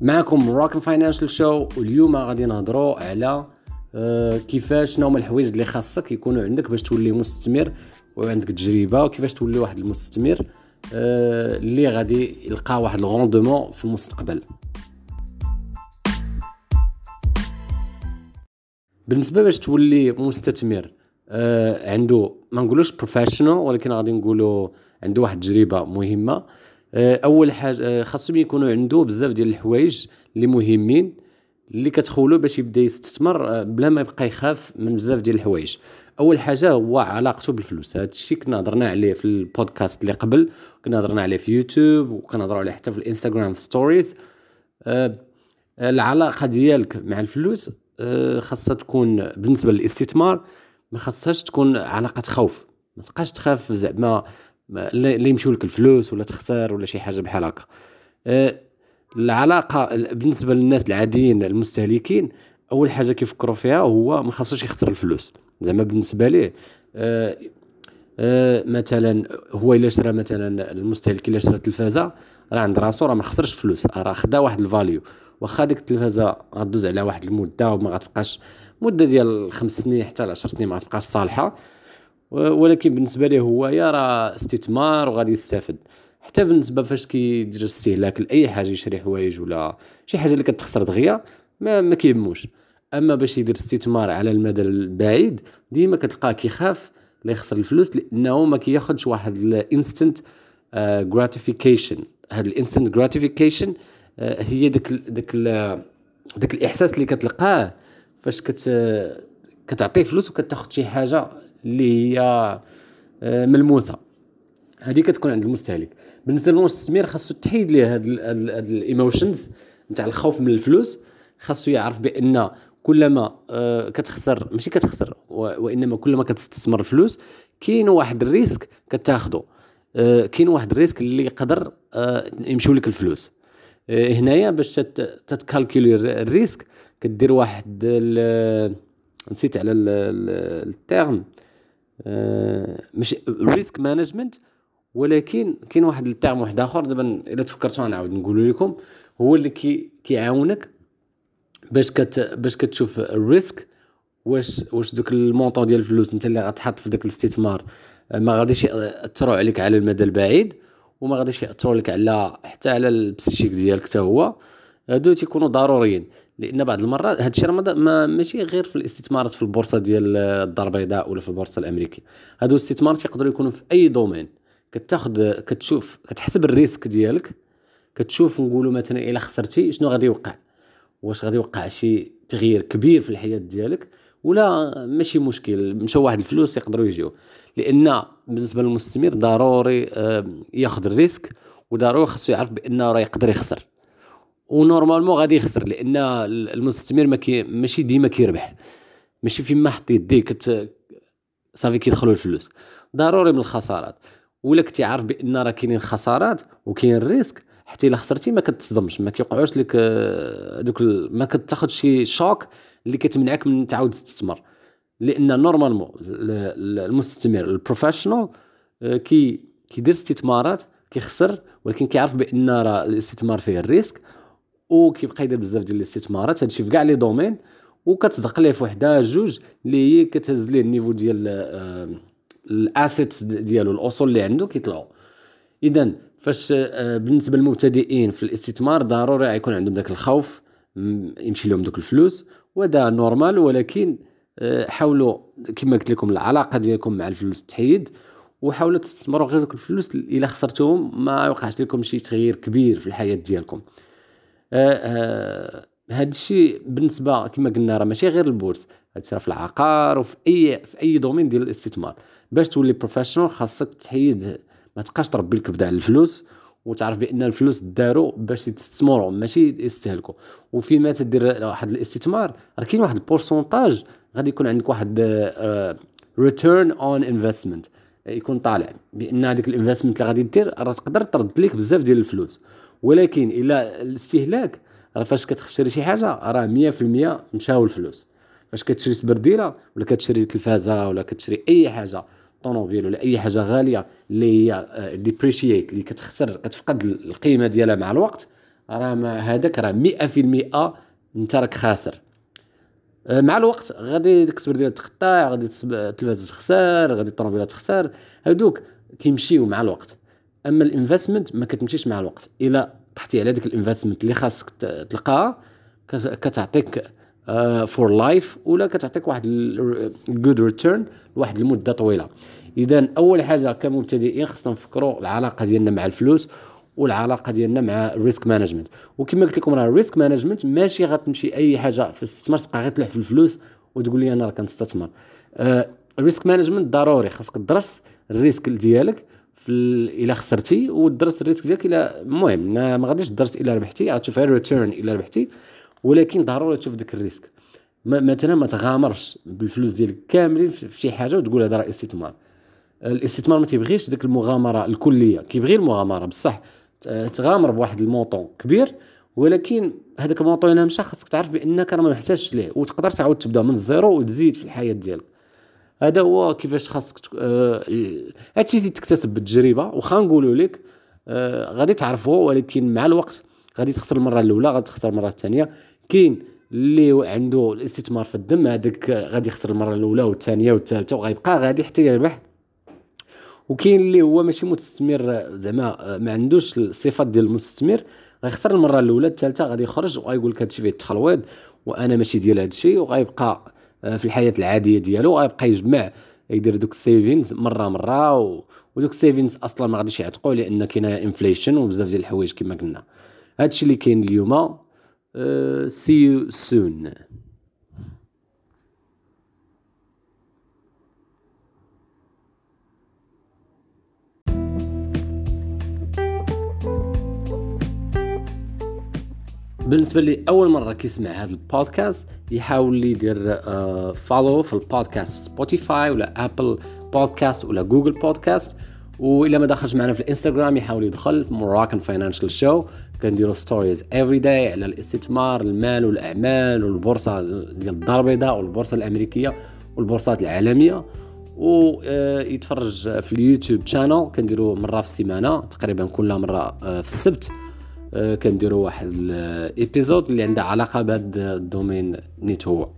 معكم راكن financial show واليوم غادي نهضروا على آه، كيفاش شنو هما الحوايج اللي خاصك يكونوا عندك باش تولي مستثمر وعندك تجربة وكيفاش تولي واحد المستثمر آه، اللي غادي يلقى واحد ال rendement في المستقبل. بالنسبة باش تولي مستثمر آه عنده ما نقولوش professional ولكن غادي نقولوا عنده واحد التجربه مهمة. أول حاجة آه خاصهم يكونوا عنده بزاف ديال الحوايج اللي مهمين اللي كتخولو باش يبدا يستثمر آه بلا ما يبقى يخاف من بزاف ديال الحوايج. أول حاجة هو علاقته بالفلوس. هذا الشيء كنا هضرنا عليه في البودكاست اللي قبل كنا هضرنا عليه في يوتيوب وكنا هضروا عليه حتى في الإنستغرام stories آه العلاقة ديالك مع الفلوس آه خاصها تكون بالنسبة للاستثمار ما خاصهاش تكون علاقة خوف. ما تبقاش تخاف زعما اللي يمشيو لك الفلوس ولا تخسر ولا شي حاجة بحال هكا. أه العلاقة بالنسبة للناس العاديين المستهلكين أول حاجة كيفكروا فيها هو ما خاصوش يخسر الفلوس. زعما بالنسبة ليه أه أه مثلا هو إلا شرى مثلا المستهلك إلا شرى التلفازة راه عند راسو راه ما خسرش فلوس راه خدا واحد الفاليو. واخا ديك التلفازة غدوز على واحد المدة وما غتبقاش مدة ديال خمس سنين حتى ل 10 سنين ما غتبقاش صالحة. ولكن بالنسبة ليه هو راه استثمار وغادي يستافد. حتى بالنسبة فاش كيدير استهلاك لأي حاجة يشري حوايج ولا شي حاجة اللي كتخسر دغيا ما, ما كيهموش. أما باش يدير استثمار على المدى البعيد ديما كتلقاه كيخاف لا يخسر الفلوس لأنه ما كياخذش واحد ال instant gratification هاد ال instant gratification هي داك داك داك الإحساس اللي كتلقاه فاش كت كتعطيه فلوس وكتاخذ شي حاجة اللي هي آه، ملموسة. هذه كتكون عند المستهلك. بالنسبة للمستثمر خاصو تحيد ليه هاد ال emotions نتاع الخوف من الفلوس. خاصو يعرف بأن كلما آه، كتخسر ماشي كتخسر وإنما كلما كتستثمر الفلوس كاين واحد ال risk كتاخذه آه، كاين واحد ال risk اللي يقدر يمشيو لك الفلوس. هنايا باش تتكالكولي ال risk كدير واحد نسيت على ال term. مش risk management ولكن كاين واحد ال term واحد آخر. دابا إلا تفكرتوا غنعاود نقول لكم هو اللي كي كيعاونك باش كت باش كتشوف ال risk واش واش دوك ال montant ديال الفلوس أنت اللي غتحط في داك الاستثمار ما غاديش ياثروا عليك على المدى البعيد وما غاديش ياثروا لك على حتى على ال psychique ديالك حتى هو. هادو تيكونوا ضروريين. لأن بعض المرات هذا الشيء ما ماشي غير في الاستثمارات في البورصة ديال الدار البيضاء ولا في البورصة الأمريكية. هادو الاستثمارات يقدروا يكونوا في أي domaine. كتاخذ كتشوف كتحسب ال risque ديالك كتشوف نقولوا مثلا إلا خسرتي شنو غادي يوقع؟ واش غادي يوقع شي تغيير كبير في الحياة ديالك؟ ولا ماشي مشكل مشاو واحد الفلوس يقدروا يجيو. لأن بالنسبة للمستثمر ضروري ياخذ ال risque وضروري خاصو يعرف بأنه راه يقدر يخسر. و normalement غادي يخسر لأن المستثمر ما كي ماشي ديما كيربح. ماشي فيما حط يديه كت صافي كيدخلوا الفلوس. ضروري من الخسارات. ولا كنتي عارف بأن راه كاينين خسارات وكاين ال risque حتى إلا خسرتي ما كتصدمش ما كيوقعوش لك آه، دوك ما كتاخذ شي choc اللي كتمنعك من تعاود تستثمر. لأن normalement المستثمر ال professional آه، كي كيدير استثمارات كيخسر ولكن كيعرف بأن راه الاستثمار فيه ال risque وكيبقى يدير بزاف ديال الاستثمارات. هادشي في كاع les domaines وكتصدق ليه في وحدة جوج اللي هي كتهز ليه ال niveau ديال آه، ال assets ديالو الأصول اللي عنده كيطلعوا اذا فاش آه، بالنسبة للمبتدئين في الاستثمار ضروري يكون عندهم داك الخوف يمشي لهم دوك الفلوس. وهذا normal ولكن آه، حاولوا كما قلت لكم العلاقة ديالكم مع الفلوس تحيد وحاولوا تستثمروا غير دوك الفلوس إلا خسرتوهم ما يوقعش لكم شي تغيير كبير في الحياة ديالكم. هذا الشيء بالنسبة كما قلنا راه ماشي غير ال bourse هذا الشيء في العقار وفي أي في أي domaine ديال الاستثمار. باش تولي professional خاصك تحيد ما تبقاش تربي الكبده على الفلوس وتعرف بأن الفلوس داروا باش يستثمروا ماشي يستهلكوا وفيما تدير واحد الاستثمار راه كاين واحد pourcentage غادي يكون عندك واحد return on investment يكون طالع بأن هذيك ال investment اللي غادي دير راه تقدر ترد لك بزاف ديال الفلوس. ولكن إلا الاستهلاك فاش كتشري شي حاجة راه 100% مشاو الفلوس فاش كتشري سبرديلة ولا كتشري تلفازة ولا كتشري أي حاجة طوموبيل ولا أي حاجة غالية اللي هي depreciate اللي كتخسر كتفقد القيمة ديالها مع الوقت راه هذاك راه 100% أنت راك خاسر. مع الوقت غادي ديك السبرديلة ديالك تقطع غادي التلفاز تخسر غادي الطوموبيلات تخسر هادوك كيمشيو مع الوقت. أما ال investment ما كتمشيش مع الوقت. إلا طحتي على ديك ال investment اللي خاصك تلقاها كتعطيك for life ولا كتعطيك واحد ال good return لواحد المدة طويلة. إذا أول حاجة كمبتدئين خصنا نفكروا العلاقة ديالنا مع الفلوس والعلاقة ديالنا مع ال risk management وكما قلت لكم راه ال risk management ماشي غتمشي أي حاجة في الاستثمار تبقى غير تلح في الفلوس وتقول لي أنا راه كنستثمر. آه ال risk management ضروري خاصك تدرس ال risque ديالك الا خسرتي ودرس ال risque ديالك الا المهم ما غاديش تدرس الا ربحتي غتشوف غير return الا ربحتي ولكن ضروري تشوف ديك ال risque. مثلا ما تغامرش بالفلوس ديالك كاملين في شي حاجة وتقول هذا راه استثمار. الاستثمار ما تيبغيش ديك المغامرة الكلية. كيبغي المغامرة بصح تغامر بواحد ال montant كبير ولكن هذاك ال montant الا مشى خاصك تعرف بأنك راه ما محتاجش ليه وتقدر تعاود تبدأ من ال zéro وتزيد في الحياة ديالك. هذا هو كيفاش خاصك آه هادشي تكتسب بالتجربة. واخا نقولوا لك آه غادي تعرفه ولكن مع الوقت غادي تخسر المرة الأولى غادي تخسر المرة الثانية. كاين اللي عنده الاستثمار في الدم هذاك غادي يخسر المرة الأولى والثانية والثالثة وغيبقى غادي حتى يربح. وكاين اللي هو ماشي مستثمر زعما ما عندوش الصفات ديال المستثمر غيخسر المرة الأولى الثالثه غادي يخرج وغايقول لك هادشي فيه التخلويض وأنا ماشي ديال هادشي وغيبقى آه، في الحياة العادية ديالو غيبقى يجمع يدير دوك ال savings مرة مرة و... ودوك ال savings أصلا ما غاديش يعتقوا لأن كاينة inflation وبزاف ديال الحوايج كما قلنا. هادشي اللي كاين اليوم see you soon بالنسبة لي أول مرة كيسمع هذا البودكاست يحاول يدير follow في البودكاست في Spotify ولا Apple Podcast ولا Google Podcast وإلا ما دخلش معنا في الإنستغرام يحاول يدخل Moroccan Financial Show كنديروا stories every day على الاستثمار المال والأعمال والبورصة ديال الدار البيضاء والبورصة الأمريكية والبورصات العالمية. ويتفرج في ال YouTube channel كنديروا مرة في السيمانة تقريبا كل مرة في السبت. كنديروا واحد ال episode اللي عندها علاقة بهذا ال domaine نيت هو.